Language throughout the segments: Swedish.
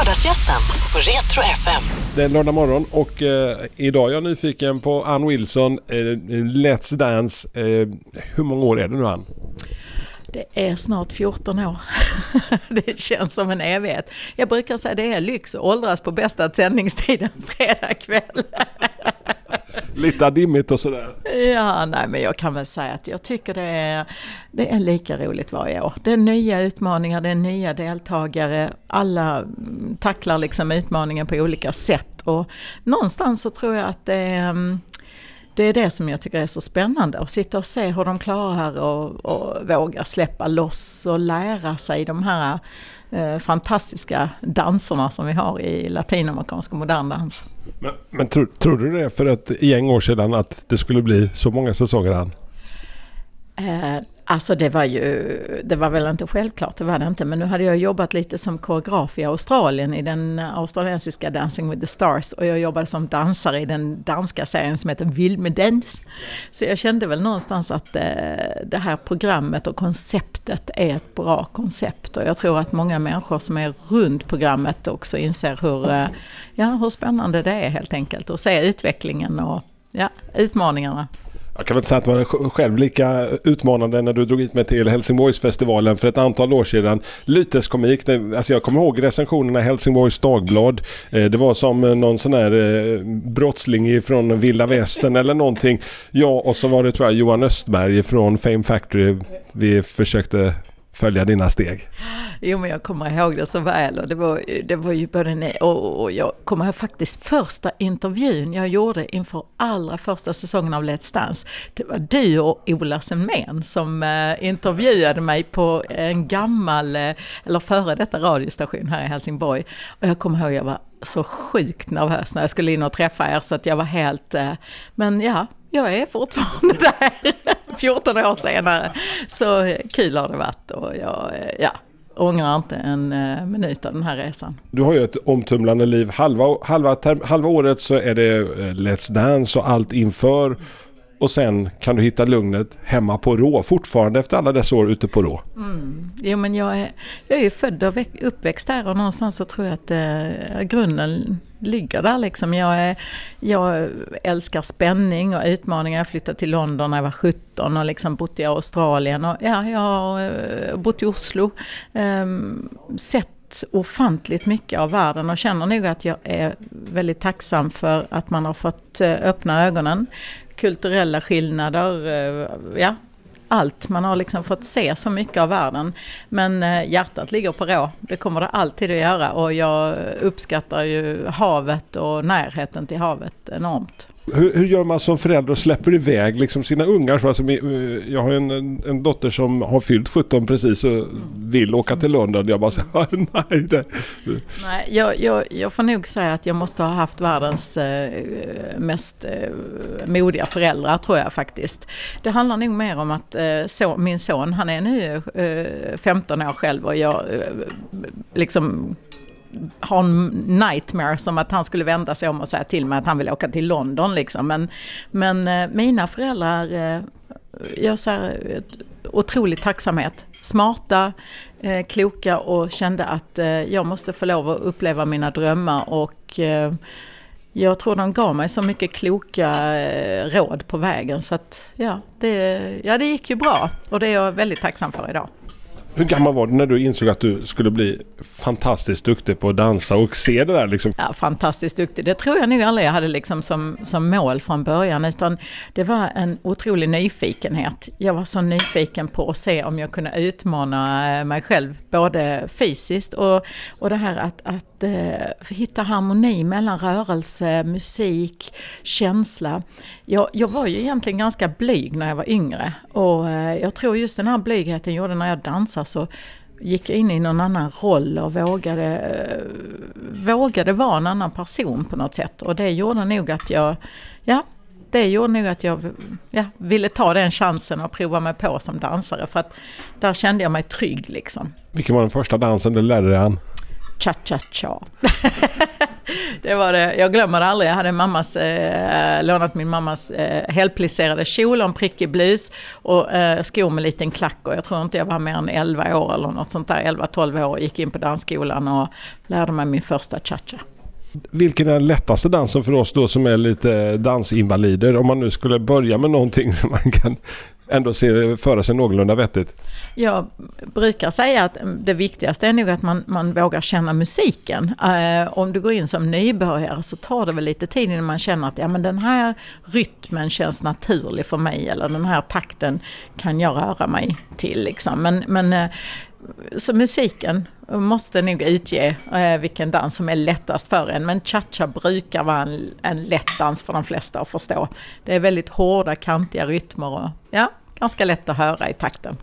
Lördagsgästen på Retro FM. Det är lördag morgon och eh, idag är jag nyfiken på Ann Wilson, eh, Let's Dance. Eh, hur många år är det nu Ann? Det är snart 14 år. det känns som en evighet. Jag brukar säga att det är lyx att åldras på bästa sändningstiden fredag kväll. Lite dimmigt och sådär. Ja, nej men jag kan väl säga att jag tycker det är, det är lika roligt varje år. Det är nya utmaningar, det är nya deltagare. Alla mm, tacklar liksom utmaningen på olika sätt och någonstans så tror jag att det är mm, det är det som jag tycker är så spännande, att sitta och se hur de klarar och, och våga släppa loss och lära sig de här fantastiska danserna som vi har i latinamerikansk modern dans. Men, men tror, tror, du det för ett gäng år sedan att det skulle bli så många säsonger än? Eh, Alltså det var ju, det var väl inte självklart, det var det inte. Men nu hade jag jobbat lite som koreograf i Australien i den australiensiska Dancing with the Stars. Och jag jobbade som dansare i den danska serien som heter Vild med dans. Så jag kände väl någonstans att eh, det här programmet och konceptet är ett bra koncept. Och jag tror att många människor som är runt programmet också inser hur, eh, ja, hur spännande det är helt enkelt. att se utvecklingen och ja, utmaningarna. Jag kan väl inte säga att det var själv lika utmanande när du drog hit mig till Helsingborgsfestivalen för ett antal år sedan. Lyteskomik, alltså jag kommer ihåg recensionerna i Helsingborgs Dagblad. Eh, det var som eh, någon sån här eh, brottsling från vilda västern eller någonting. Ja, och så var det tror jag Johan Östberg från Fame Factory. Vi försökte följa dina steg? Jo, men jag kommer ihåg det så väl och det var, det var ju både och, och jag kommer ihåg faktiskt första intervjun jag gjorde inför allra första säsongen av Let's Dance. Det var du och Ola Semén som eh, intervjuade mig på en gammal, eh, eller före detta radiostation här i Helsingborg. Och jag kommer ihåg jag var så sjukt nervös när jag skulle in och träffa er så att jag var helt, eh, men ja, jag är fortfarande där 14 år senare. Så kul har det varit och jag, eh, ja, ångrar inte en eh, minut av den här resan. Du har ju ett omtumlande liv. Halva, halva, halva året så är det eh, Let's Dance och allt inför. Och sen kan du hitta lugnet hemma på Rå, fortfarande efter alla dessa år ute på Rå. Mm. Jo men jag är, jag är ju född och uppväxt där och någonstans så tror jag att eh, grunden ligger där liksom. Jag, är, jag älskar spänning och utmaningar. Jag flyttade till London när jag var 17 och liksom bott i Australien och ja, jag har eh, bott i Oslo. Um, sett ofantligt mycket av världen och känner nog att jag är väldigt tacksam för att man har fått eh, öppna ögonen. Kulturella skillnader, eh, ja, allt. Man har liksom fått se så mycket av världen. Men eh, hjärtat ligger på rå. Det kommer det alltid att göra och jag uppskattar ju havet och närheten till havet enormt. Hur, hur, gör man som förälder och släpper iväg liksom sina ungar? Så alltså, eh, jag har en, en dotter som har fyllt 17 precis och vill åka till London. Jag bara säger ah, nej. Det. nej jag, jag, jag får nog säga att jag måste ha haft världens eh, mest eh, modiga föräldrar tror jag faktiskt. Det handlar nog mer om att eh, så, min son, han är nu eh, 15 år själv och jag eh, liksom ha en nightmare som att han skulle vända sig om och säga till mig att han vill åka till London liksom. Men, men eh, mina föräldrar, eh, jag säger eh, otrolig tacksamhet. Smarta, kloka och kände att jag måste få lov att uppleva mina drömmar och jag tror de gav mig så mycket kloka råd på vägen så att ja det, ja, det gick ju bra och det är jag väldigt tacksam för idag. Hur gammal var du när du insåg att du skulle bli fantastiskt duktig på att dansa och se det där liksom? Ja, fantastiskt duktig. Det tror jag nog aldrig jag hade liksom som, som mål från början utan det var en otrolig nyfikenhet. Jag var så nyfiken på att se om jag kunde utmana eh, mig själv både fysiskt och, och det här att, att eh, hitta harmoni mellan rörelse, musik, känsla. Jag, jag var ju egentligen ganska blyg när jag var yngre och eh, jag tror just den här blygheten gjorde när jag dansade så gick jag in i någon annan roll och vågade, eh, vågade vara en annan person på något sätt. Och det gjorde nog att jag, ja, det gjorde nog att jag ja, ville ta den chansen och prova mig på som dansare. För att där kände jag mig trygg liksom. Vilken var den första dansen du lärde dig an? Cha-cha-cha. det var det. Jag glömmer det aldrig. Jag hade mammas, eh, lånat min mammas eh, helplisserade kjol och en prickig blus och eh, skor med liten klack. Och jag tror inte jag var mer än 11 år eller något sånt där, 11-12 år och gick in på dansskolan och lärde mig min första cha-cha. Vilken är den lättaste dansen för oss då som är lite dansinvalider? Om man nu skulle börja med någonting som man kan ändå se, föra sig någorlunda vettigt? Jag brukar säga att det viktigaste är nog att man, man vågar känna musiken. Eh, om du går in som nybörjare så tar det väl lite tid innan man känner att ja, men den här rytmen känns naturlig för mig eller den här takten kan jag röra mig till. Liksom. Men, men eh, så musiken måste nog utge eh, vilken dans som är lättast för en. Men cha-cha brukar vara en, en lätt dans för de flesta att förstå. Det är väldigt hårda, kantiga rytmer och ja, ganska lätt att höra i takten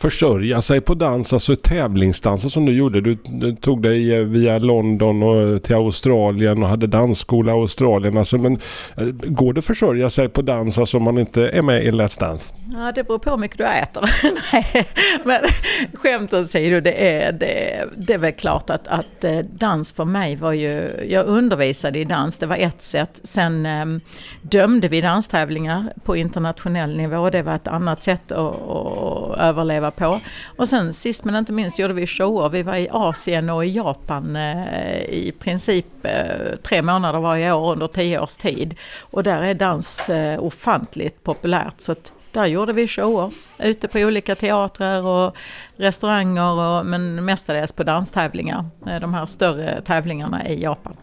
försörja sig på dans, alltså tävlingsdanser som du gjorde. Du, du, tog dig eh, via London och eh, till Australien och hade dansskola i Australien. Alltså, men eh, går det att försörja sig på dans alltså om man inte är med i Let's Dance? Ja, det beror på hur mycket du äter. Nej, men skämt åsido, det är, det, det är väl klart att, att dans för mig var ju... Jag undervisade i dans, det var ett sätt. Sen äm, dömde vi danstävlingar på internationell nivå, det var ett annat sätt att, att överleva på. Och sen sist men inte minst gjorde vi shower. Vi var i Asien och i Japan eh, i princip eh, tre månader varje år under tio års tid. Och där är dans eh, ofantligt populärt. Så att där gjorde vi shower ute på olika teatrar och restauranger och, men mestadels på danstävlingar. De här större tävlingarna i Japan.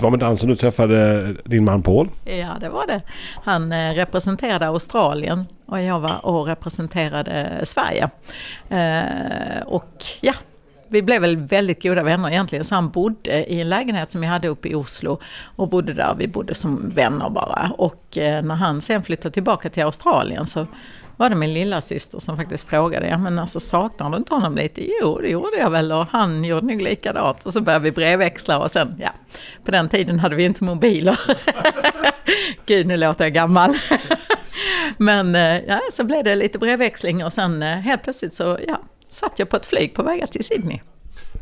Det var med dansen du träffade din man Paul? Ja, det var det. Han eh, representerade Australien och jag var och representerade Sverige. Eh, och ja, vi blev väl väldigt goda vänner egentligen. Så han bodde i en lägenhet som jag hade uppe i Oslo och bodde där. Vi bodde som vänner bara. Och eh, när han sen flyttade tillbaka till Australien så var det min lilla syster som faktiskt frågade, ja men alltså saknar du inte honom lite? Jo, det gjorde jag väl och han gjorde nog likadant. Och så började vi brevväxla och sen, ja, på den tiden hade vi inte mobiler. Gud, nu låter jag gammal. men eh, ja, så blev det lite brevväxling och sen eh, helt plötsligt så, ja, satt jag på ett flyg på väg till Sydney.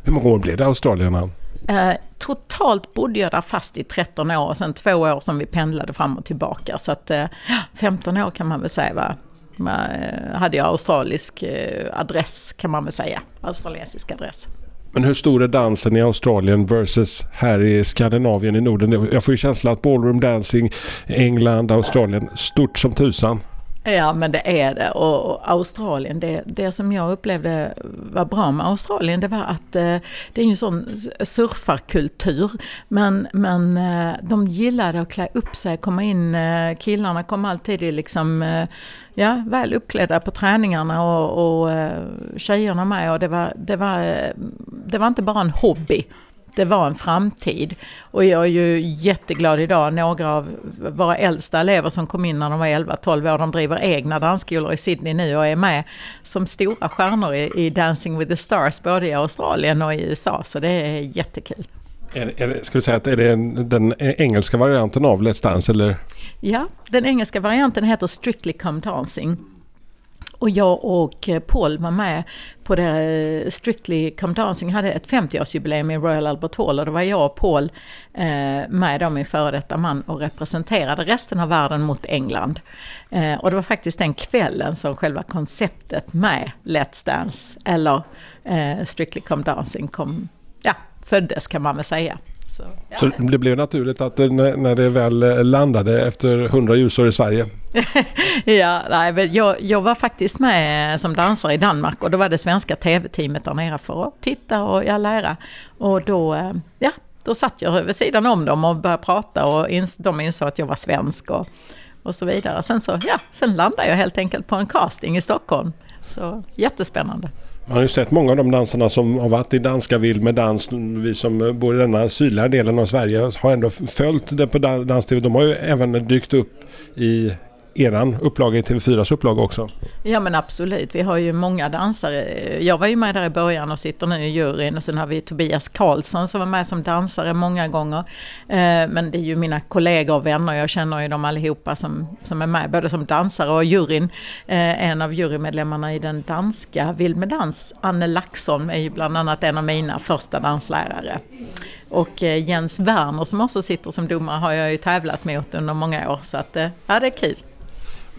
Hur många år blev det Australien? Eh, totalt bodde jag där fast i 13 år och sen två år som vi pendlade fram och tillbaka. Så att eh, 15 år kan man väl säga Eh, hade jag australisk eh, adress kan man väl säga. Australiensisk adress. Men hur stor är dansen i Australien versus här i Skandinavien i Norden? Jag får ju känslan att ballroom dancing, England, Australien, stort som tusan. Ja men det är det. Och Australien, det, det som jag upplevde var bra med Australien det var att eh, det är en sån surfarkultur. Men, men eh, de gillade att klä upp sig, komma in, eh, killarna kom alltid i liksom ja, väl uppklädda på träningarna och, och tjejerna med. Och det var, det, var, det var inte bara en hobby det var en framtid. Och jag är ju jätteglad idag, några av våra äldsta elever som kom in när de var 11-12 år, de driver egna dansskolor i Sydney nu och är med som stora stjärnor i, i Dancing with the Stars, både i Australien och i USA, så det är jättekul. Är, är, ska vi säga att är det den engelska varianten av Let's Dance eller? Ja, den engelska varianten heter Strictly Come Dancing. Och jag och eh, Paul var med på det eh, Strictly Come Dancing hade ett 50-årsjubileum i Royal Albert Hall och då var jag och Paul eh, med då min före detta man och representerade resten av världen mot England. Och det var faktiskt den kvällen som själva konceptet med Let's Dance eller Strictly Come Dancing kom, ja, föddes kan man väl säga. Så, ja. så det blev naturligt att när, när det väl landade efter 100 ljusår i Sverige? ja, nej, jag, jag var faktiskt med som dansare i Danmark och då var det svenska tv-teamet där nere för att titta och ja, lära. Och då, eh, ja, då satt jag vid sidan om dem och började prata och ins de insåg att jag var svensk och, och så vidare. Sen, så, ja, sen landade jag helt enkelt på en casting i Stockholm. Så jättespännande. Man har ju sett många av de dansarna som har varit i danska vild med dans. Vi som bor i denna sydliga delen av Sverige har ändå följt det på dans-tv. De har ju även dykt upp i eran upplaga i TV4s upplaga också. Ja men absolut, vi har ju många dansare. Jag var ju med där i början och sitter nu i juryn och sen har vi Tobias Karlsson som var med som dansare många gånger. Eh, men det är ju mina kollegor och vänner, jag känner ju dem allihopa som, som är med, både som dansare och juryn. Eh, en av jurymedlemmarna i den danska Vill med dans, Anne Laxson, är ju bland annat en av mina första danslärare. Och eh, Jens Werner som också sitter som domare har jag ju tävlat mot under många år så att ja det är kul.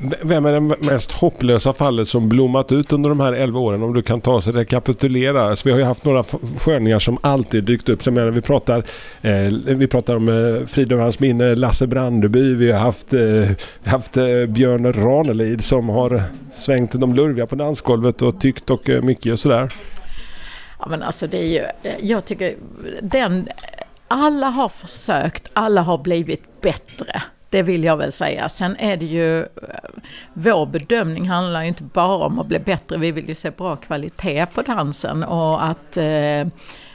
Vem är det mest hopplösa fallet som blommat ut under de här 11 åren? Om du kan ta oss rekapitulera. Alltså vi har ju haft några sköningar som alltid dykt upp. Så menar, vi, pratar, eh, vi pratar om eh, Frid och hans minne, Lasse Brandeby. Vi har haft, eh, haft eh, Björn Ranelid som har svängt de lurviga på dansgolvet och tyckt och eh, mycket och sådär. Ja men alltså det är ju, eh, jag tycker den, alla har försökt, alla har blivit bättre. Det vill jag väl säga. Sen är det ju, eh, vår bedömning handlar ju inte bara om att bli bättre, vi vill ju se bra kvalitet på dansen och att eh,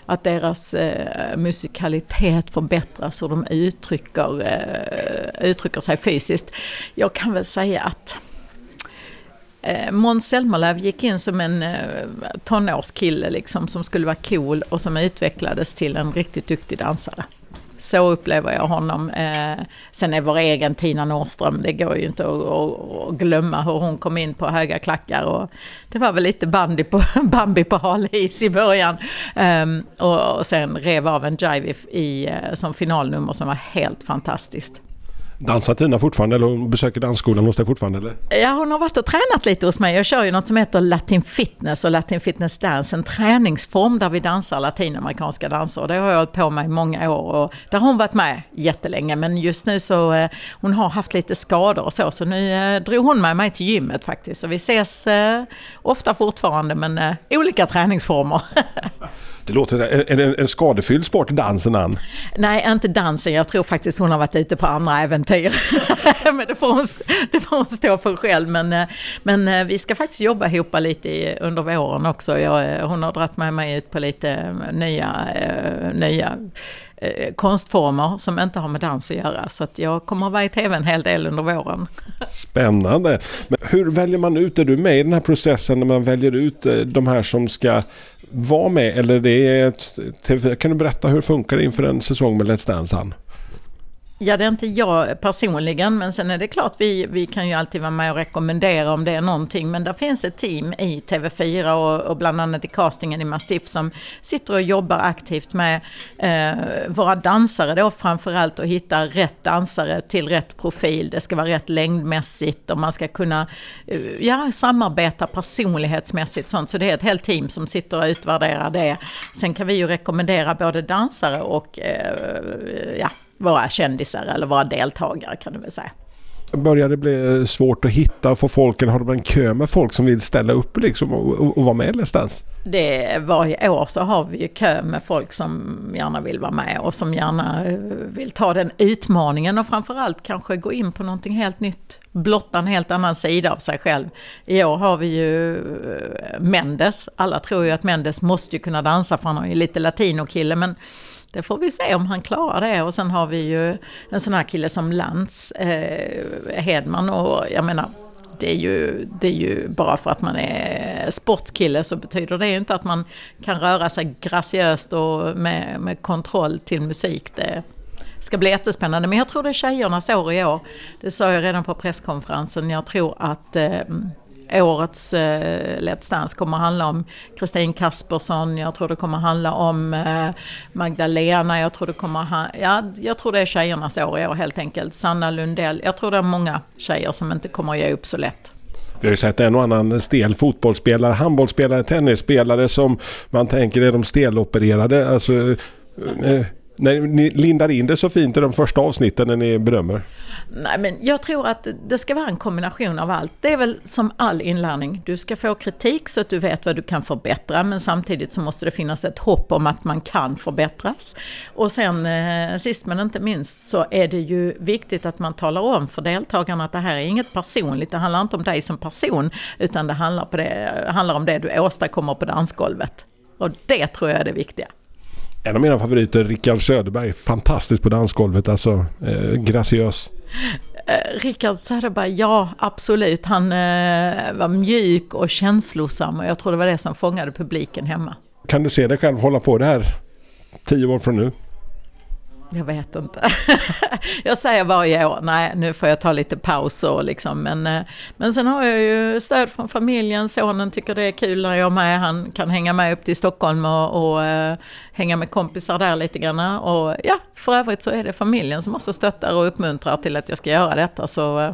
att deras eh, musikalitet förbättras och de uttrycker, eh, uttrycker sig fysiskt. Jag kan väl säga att eh, Måns Zelmerlöw gick in som en eh, tonårskille liksom, som skulle vara cool och som utvecklades till en riktigt duktig dansare. Så upplever jag honom. Eh, sen är vår egen Tina Nordström, det går ju inte att, att, att, glömma hur hon kom in på höga klackar. Och det var väl lite Bambi på, Bambi på halis i början. Eh, och, och, sen rev av en jive i, eh, som finalnummer som var helt fantastiskt. Dansar Tina fortfarande eller hon besöker dansskolan hos dig fortfarande? Eller? Ja, hon har varit och tränat lite hos mig. Jag kör ju något som heter Latin Fitness och Latin Fitness Dance, en träningsform där vi dansar latinamerikanska danser. Det har jag hållit på med i många år och där har hon varit med jättelänge. Men just nu så, eh, hon har haft lite skador och så, så nu eh, drog hon med mig till gymmet faktiskt. Så vi ses eh, ofta fortfarande, men eh, olika träningsformer. Det låter, är det en skadefylld sport, dansen Ann? Nej, inte dansen. Jag tror faktiskt hon har varit ute på andra äventyr. men det får, hon, det får hon stå för själv. Men, eh, men eh, vi ska faktiskt jobba ihop lite under våren också. Jag, eh, hon har dragit med mig ut på lite nya, nya Eh, konstformer som inte har med dans att göra. Så att jag kommer att vara i tv en hel del under våren. Spännande! Men hur väljer man ut, är du med i den här processen när man väljer ut eh, de här som ska vara med eller det är ett TV Kan du berätta hur funkar det inför en säsong med Let's Dance? Han? Ja, det är inte jag personligen, men sen är det klart vi, vi kan ju alltid vara med och rekommendera om det är någonting. Men det finns ett team i TV4 och, och bland annat i castingen i Mastiff som sitter och jobbar aktivt med eh, våra dansare då framförallt och hitta rätt dansare till rätt profil. Det ska vara rätt längdmässigt och man ska kunna eh, ja, samarbeta personlighetsmässigt sånt. Så det är ett helt team som sitter och utvärderar det. Sen kan vi ju rekommendera både dansare och eh, ja, våra kändisar eller våra deltagare kan du väl säga. Börjar det bli svårt att hitta och få folk eller har du en kö med folk som vill ställa upp liksom och, och, och vara med någonstans? Det, varje år så har vi ju kö med folk som gärna vill vara med och som gärna eh, vill ta den utmaningen och framförallt kanske gå in på någonting helt nytt. Blotta en helt annan sida av sig själv. I år har vi ju eh, Mendes. Alla tror ju att Mendes måste ju kunna dansa för han är ju lite latinokille men det får vi se om han klarar det. Och sen har vi ju en sån här kille som Lantz eh, Hedman och jag menar det är, ju, det är ju bara för att man är sportskille så betyder det inte att man kan röra sig graciöst och med, med kontroll till musik. Det ska bli jättespännande. Men jag tror det är tjejernas år i år. Det sa jag redan på presskonferensen. Jag tror att eh, årets eh, Let's Dance kommer handla om Kristin Kaspersson, jag tror det kommer handla om eh, Magdalena, jag tror det kommer ha, ja, jag tror det är tjejernas år i år helt enkelt. Sanna Lundell, jag tror det är många tjejer som inte kommer att ge upp så lätt. Vi har ju sett en och annan stel fotbollsspelare, handbollsspelare, tennisspelare som man tänker är de stelopererade. Alltså, eh, Nej, när ni lindar in det så fint i de första avsnitten när ni bedömer? Nej, men jag tror att det ska vara en kombination av allt. Det är väl som all inlärning. Du ska få kritik så att du vet vad du kan förbättra, men samtidigt så måste det finnas ett hopp om att man kan förbättras. Och sen eh, sist men inte minst så är det ju viktigt att man talar om för deltagarna att det här är inget personligt. Det handlar inte om dig som person, utan det handlar, på det, handlar om det du åstadkommer på dansgolvet. Och det tror jag är det viktiga. En av mina favoriter, Rickard Söderberg. Fantastisk på dansgolvet, alltså eh, graciös. Eh, Rickard Söderberg, ja absolut. Han eh, var mjuk och känslosam och jag tror det var det som fångade publiken hemma. Kan du se dig själv hålla på det här tio år från nu? Jag vet inte. jag säger varje år, nej nu får jag ta lite paus liksom. Men, eh, men sen har jag ju stöd från familjen. Sonen tycker det är kul när jag är med. Han kan hänga med upp till Stockholm och, och uh, hänga med kompisar där lite grann. Och ja, för övrigt så är det familjen som också stöttar och uppmuntrar till att jag ska göra detta. Så, uh,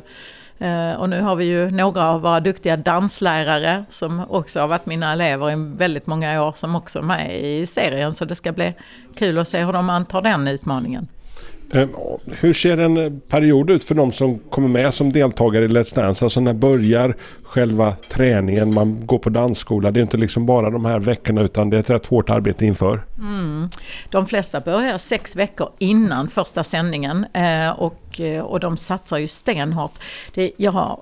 Eh, och nu har vi ju några av våra duktiga danslärare som också har varit mina elever i väldigt många år som också är med i serien. Så det ska bli kul att se hur de antar den utmaningen. Eh, hur ser en eh, period ut för de som kommer med som deltagare i Let's Dance? Alltså när börjar själva träningen? Man går på dansskola. Det är inte liksom bara de här veckorna utan det är ett rätt hårt arbete inför. Mm. De flesta börjar sex veckor innan första sändningen eh, och, och de satsar ju stenhårt. Det, jag har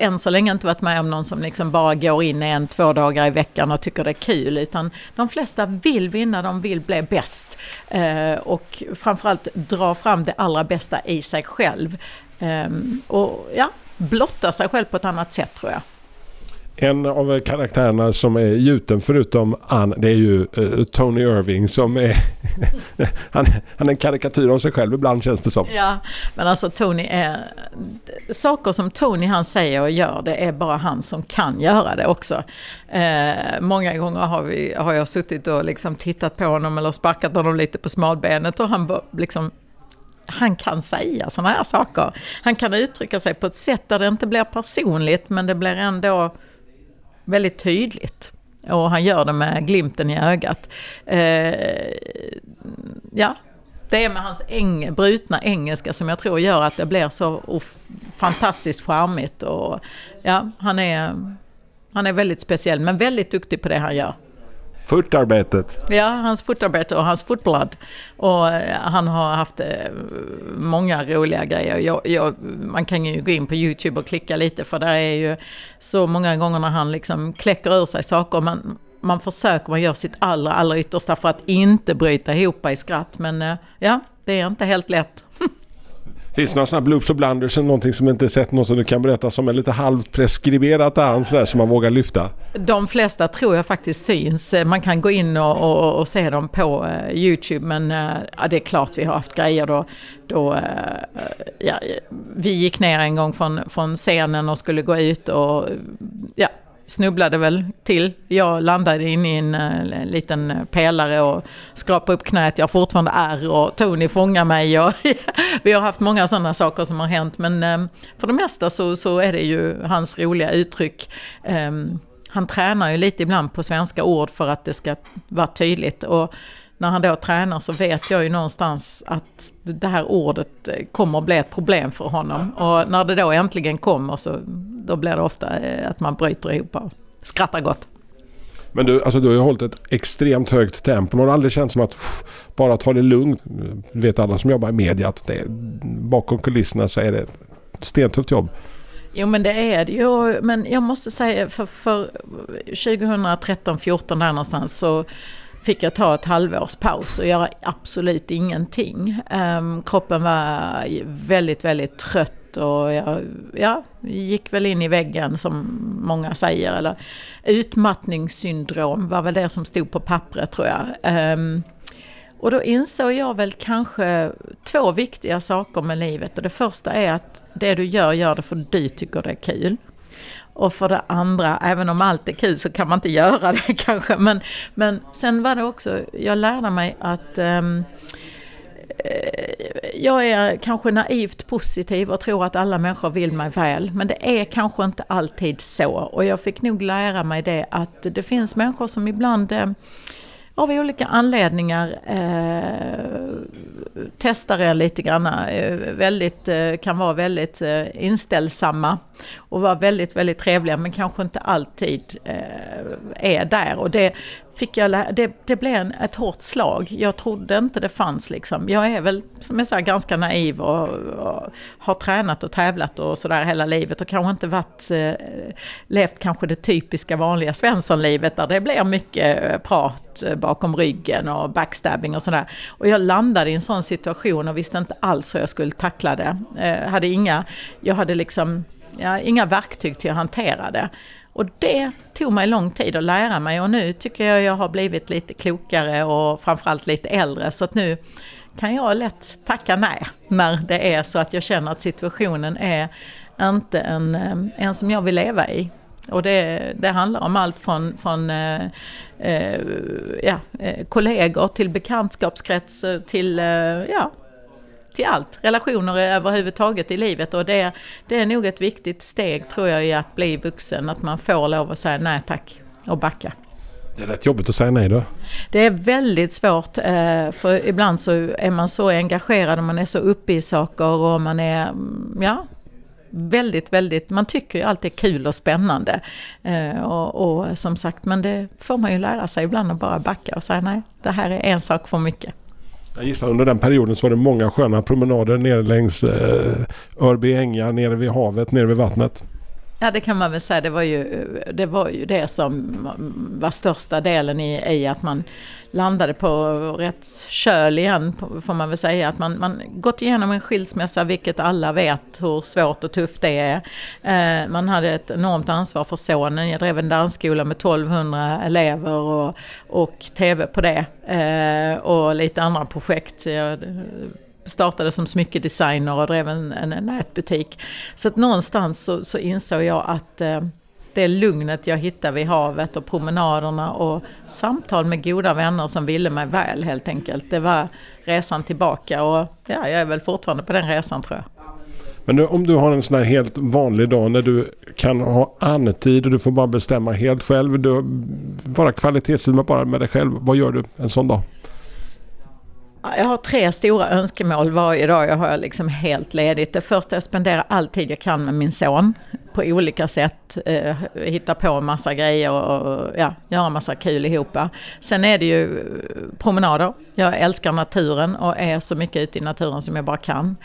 än så länge inte varit med om någon som liksom bara går in en, två dagar i veckan och tycker det är kul. Utan de flesta vill vinna, de vill bli bäst. Eh, och framförallt dra fram det allra bästa i sig själv. Eh, och ja, blotta sig själv på ett annat sätt tror jag. En av karaktärerna som är gjuten förutom Ann, det är ju uh, Tony Irving som är... han, han är en karikatyr av sig själv ibland känns det som. Ja, men alltså Tony är... Saker som Tony han säger och gör, det är bara han som kan göra det också. Eh, många gånger har, vi, har jag suttit och liksom tittat på honom eller sparkat honom lite på smalbenet och han liksom han kan säga sådana här saker. Han kan uttrycka sig på ett sätt där det inte blir personligt men det blir ändå väldigt tydligt. Och han gör det med glimten i ögat. Eh, ja, det är med hans eng, brutna engelska som jag tror gör att det blir så fantastiskt charmigt. Och, ja, han, är, han är väldigt speciell men väldigt duktig på det han gör. Footarbetet. Ja, hans fotarbete och hans footblood. Och eh, han har haft eh, många roliga grejer. Jag, jag, man kan ju gå in på YouTube och klicka lite för där är ju så många gånger när han liksom kläcker ur sig saker. Man, man försöker, man gör sitt allra, allra yttersta för att inte bryta ihop i skratt. Men eh, ja, det är inte helt lätt. Finns det några sådana bloops och blunders eller någonting som inte sett något som du kan berätta som är lite halvt preskriberat där, sådär som man vågar lyfta? De flesta tror jag faktiskt syns. Man kan gå in och, och, och se dem på uh, Youtube men uh, ja, det är klart vi har haft grejer då. då uh, ja, vi gick ner en gång från, från scenen och skulle gå ut och ja, snubblade väl till. Jag landade in i en, uh, liten pelare och skrapade upp knät. Jag har fortfarande ärr och Tony fångar mig. Och vi har haft många sådana saker som har hänt. Men um, för det mesta så, så är det ju hans roliga uttryck. Um, han tränar ju lite ibland på svenska ord för att det ska vara tydligt. Och när han då tränar så vet jag ju någonstans att det här ordet kommer att bli ett problem för honom. Och när det då äntligen kommer så då blir det ofta eh, att man bryter ihop och skrattar gott. Men du, alltså du har ju hållit ett extremt högt tempo. Har det aldrig känts som att pff, bara ta det lugnt? Du vet alla som jobbar i media att det, bakom kulisserna så är det ett stentufft jobb. Jo men det är det ju. Men jag måste säga för, för 2013-14 där någonstans så fick jag ta ett halvårs paus och göra absolut ingenting. Um, kroppen var väldigt, väldigt trött och jag ja, gick väl in i väggen som många säger. Eller utmattningssyndrom var väl det som stod på pappret tror jag. Um, och då insåg jag väl kanske två viktiga saker med livet. Och det första är att det du gör, gör det för du tycker det är kul. Och för det andra, även om allt är kul så kan man inte göra det kanske. Men, men sen var det också, jag lärde mig att um, jag är kanske naivt positiv och tror att alla människor vill mig väl. Men det är kanske inte alltid så. Och jag fick nog lära mig det att det finns människor som ibland eh, av olika anledningar eh, testar er lite grann. Eh, väldigt, eh, kan vara väldigt eh, inställsamma och var väldigt, väldigt trevliga men kanske inte alltid eh, är där. Och det, fick jag det, det blev en, ett hårt slag. Jag trodde inte det fanns liksom. Jag är väl, som jag sa, ganska naiv och, och har tränat och tävlat och sådär hela livet och kanske inte varit, eh, levt kanske det typiska vanliga Svenssonlivet där det blir mycket eh, prat eh, bakom ryggen och backstabbing och sådär. Och jag landade i en sån situation och visste inte alls hur jag skulle tackla det. Eh, hade inga, jag hade liksom ja, inga verktyg till att hantera det. Och det tog mig lång tid att lära mig och nu tycker jag jag har blivit lite klokare och framförallt lite äldre så att nu kan jag lätt tacka nej när det är så att jag känner att situationen är inte en, eh, en som jag vill leva i. Och det, det handlar om allt från, från eh, eh, ja, eh, kollegor till bekantskapskrets eh, till, eh, ja, till allt. Relationer överhuvudtaget i livet och det, det är nog ett viktigt steg tror jag i att bli vuxen. Att man får lov att säga nej tack och backa. Det är rätt jobbigt att säga nej då. Det är väldigt svårt eh, för ibland så är man så engagerad och man är så uppe i saker och man är, mm, ja, väldigt, väldigt, man tycker ju allt är kul och spännande. Eh, och, och, som sagt, men det får man ju lära sig ibland att bara backa och säga nej, det här är en sak för mycket. Jag gissar under den perioden så var det många sköna promenader nere längs eh, Örby ängar, nere vid havet, nere vid vattnet. Ja det kan man väl säga, det var ju det, var ju det som var största delen i, i att man landade på rätt köl igen får man väl säga. Att man, man gått igenom en skilsmässa vilket alla vet hur svårt och tufft det är. Eh, man hade ett enormt ansvar för sonen. Jag drev en dansskola med 1200 elever och, och tv på det. Eh, och lite andra projekt. Jag, startade som smyckedesigner och drev en, en nätbutik. Så att någonstans så, så insåg jag att eh, det lugnet jag hittade vid havet och promenaderna och samtal med goda vänner som ville mig väl helt enkelt. Det var resan tillbaka och ja, jag är väl fortfarande på den resan tror jag. Men nu, om du har en sån här helt vanlig dag när du kan ha andetid och du får bara bestämma helt själv. Du bara kvalitetstid bara med dig själv. Vad gör du en sån dag? Jag har tre stora önskemål varje dag. Jag har liksom helt ledigt. Det första är att spendera all tid jag kan med min son på olika sätt. Eh, hitta på en massa grejer och ja, göra en massa kul ihop. Sen är det ju eh, promenader. Jag älskar naturen och är så mycket ute i naturen som jag bara kan.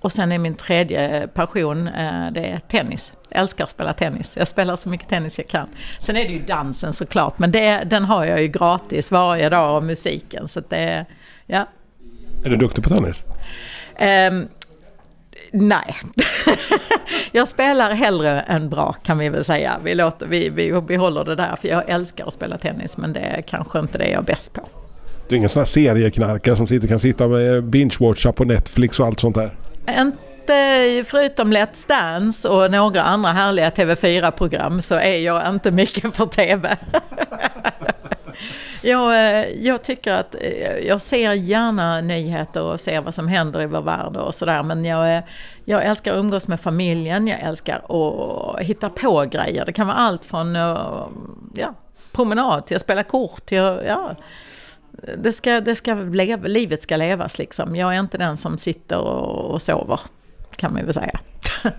Och sen är min tredje passion, eh, det är tennis. Jag älskar att spela tennis. Jag spelar så mycket tennis jag kan. Sen är det ju dansen såklart, men det, den har jag ju gratis varje dag och musiken. Så det Ja. Är du duktig på tennis? Um, nej. jag spelar hellre än bra kan vi väl säga. Vi, låter, vi, vi, vi håller det där för jag älskar att spela tennis men det är kanske inte det jag är bäst på. Du är ingen sån här serieknarkare som sitter, kan sitta med binge-watcha på Netflix och allt sånt där? Inte, förutom Let's Dance och några andra härliga TV4-program så är jag inte mycket för TV. Jag, eh, jag tycker att eh, jag ser gärna nyheter och ser vad som händer i vår värld och sådär. Men jag, eh, jag älskar att umgås med familjen, jag älskar att hitta på grejer. Det kan vara allt från ja, promenad till att spela kort till ja, det ska, det ska leva, livet ska levas liksom. Jag är inte den som sitter och, och sover, kan man väl säga.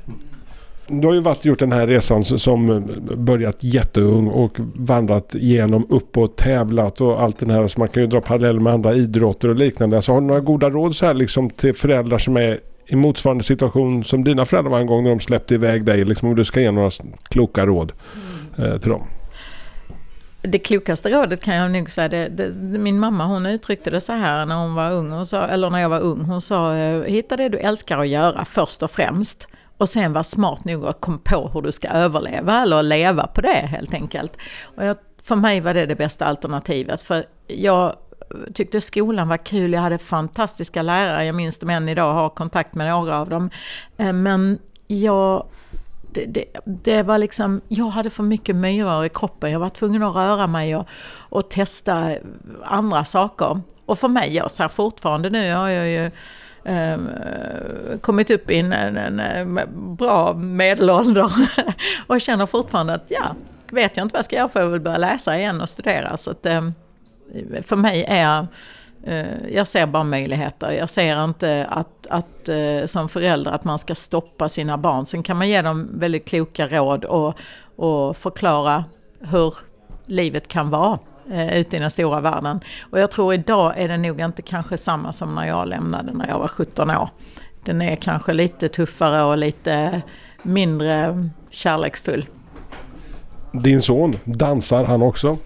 Du har ju varit, gjort den här resan som börjat jätteung och vandrat genom upp och tävlat och allt det här. Så man kan ju dra paralleller med andra idrotter och liknande. Så har du några goda råd så här liksom till föräldrar som är i motsvarande situation som dina föräldrar var en gång när de släppte iväg dig? Liksom om du ska ge några kloka råd mm. eh, till dem. Det klokaste rådet kan jag nog säga, det, det, min mamma hon uttryckte det så här när hon var ung, hon sa, eller när jag var ung. Hon sa, eh, hitta det du älskar att göra först och främst. Och sen vara smart nog att komma på hur du ska överleva eller leva på det helt enkelt. Och jag, för mig var det det bästa alternativet. För jag tyckte skolan var kul, jag hade fantastiska lärare, jag minns dem än idag, har kontakt med några av dem. Eh, men jag det, det, det, var liksom, jag hade för mycket myror i kroppen. Jag var tvungen att röra mig och, och testa andra saker. Och för mig, jag ser fortfarande nu, jag har ju eh, kommit upp i en, en, en bra medelålder och känner fortfarande att ja, vet jag inte vad jag ska göra för jag vill börja läsa igen och studera. Så att, eh, för mig är eh, jag ser bara möjligheter. Jag ser inte att, att eh, som förälder att man ska stoppa sina barn. Sen kan man ge dem väldigt kloka råd och, och förklara hur livet kan vara eh, ute i den stora världen. Och jag tror idag är det nog inte kanske samma som när jag lämnade när jag var 17 år. Den är kanske lite tuffare och lite mindre kärleksfull. Din son, dansar han också?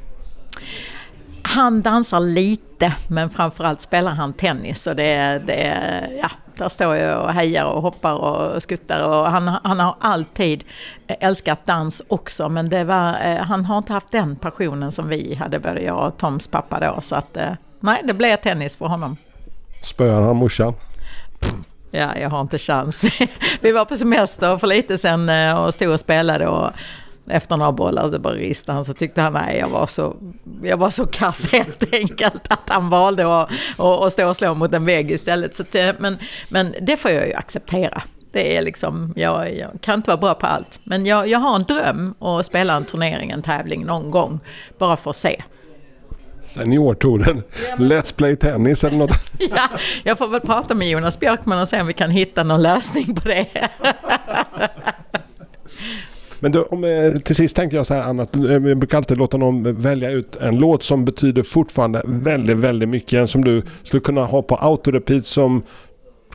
Han dansar lite men framförallt spelar han tennis och det, det, ja, Där står jag och hejar och hoppar och skuttar och han, han har alltid älskat dans också men det var, eh, han har inte haft den passionen som vi hade, både jag och Toms pappa då. Så att eh, nej, det blev tennis för honom. Spöar han morsan? Ja, jag har inte chans. Vi var på semester för lite sedan eh, och stod och spelade och efter några bollar så bara ristade han så tyckte han nej jag var så, jag var så kass helt enkelt att han valde att, att, stå och slå mot en vägg istället. Så det, men, men det får jag ju acceptera. Det är liksom, jag, jag, kan inte vara bra på allt. Men jag, jag har en dröm att spela en turnering, en tävling någon gång. Bara för att se. Seniortouren. Let's play tennis eller något. ja, jag får väl prata med Jonas Björkman och se om vi kan hitta någon lösning på det. Men du, om, eh, till sist tänkte jag så här Anna, jag eh, brukar alltid låta någon välja ut en låt som betyder fortfarande väldigt, väldigt mycket. En som du skulle kunna ha på autorepeat som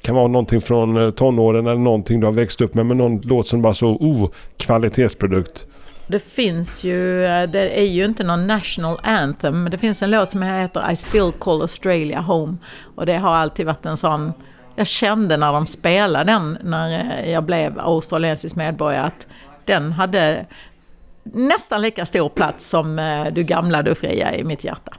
kan vara någonting från eh, tonåren eller någonting du har växt upp med. Men någon låt som bara så, oh, kvalitetsprodukt. Det finns ju, det är ju inte någon national anthem, men det finns en låt som heter I still call Australia home. Och det har alltid varit en sån, jag kände när de spelade den när jag blev australiensisk medborgare att den hade nästan lika stor plats som eh, Du gamla, du fria i mitt hjärta.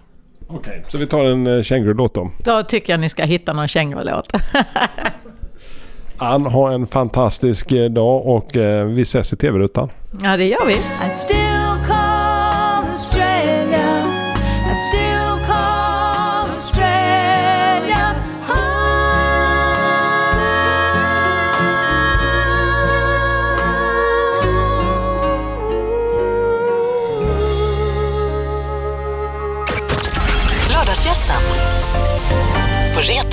Okej, okay, så vi tar en eh, kängurulåt då? Då tycker jag ni ska hitta någon kängurulåt. Ann, ha en fantastisk eh, dag och vi ses i TV-rutan. Ja, det gör vi.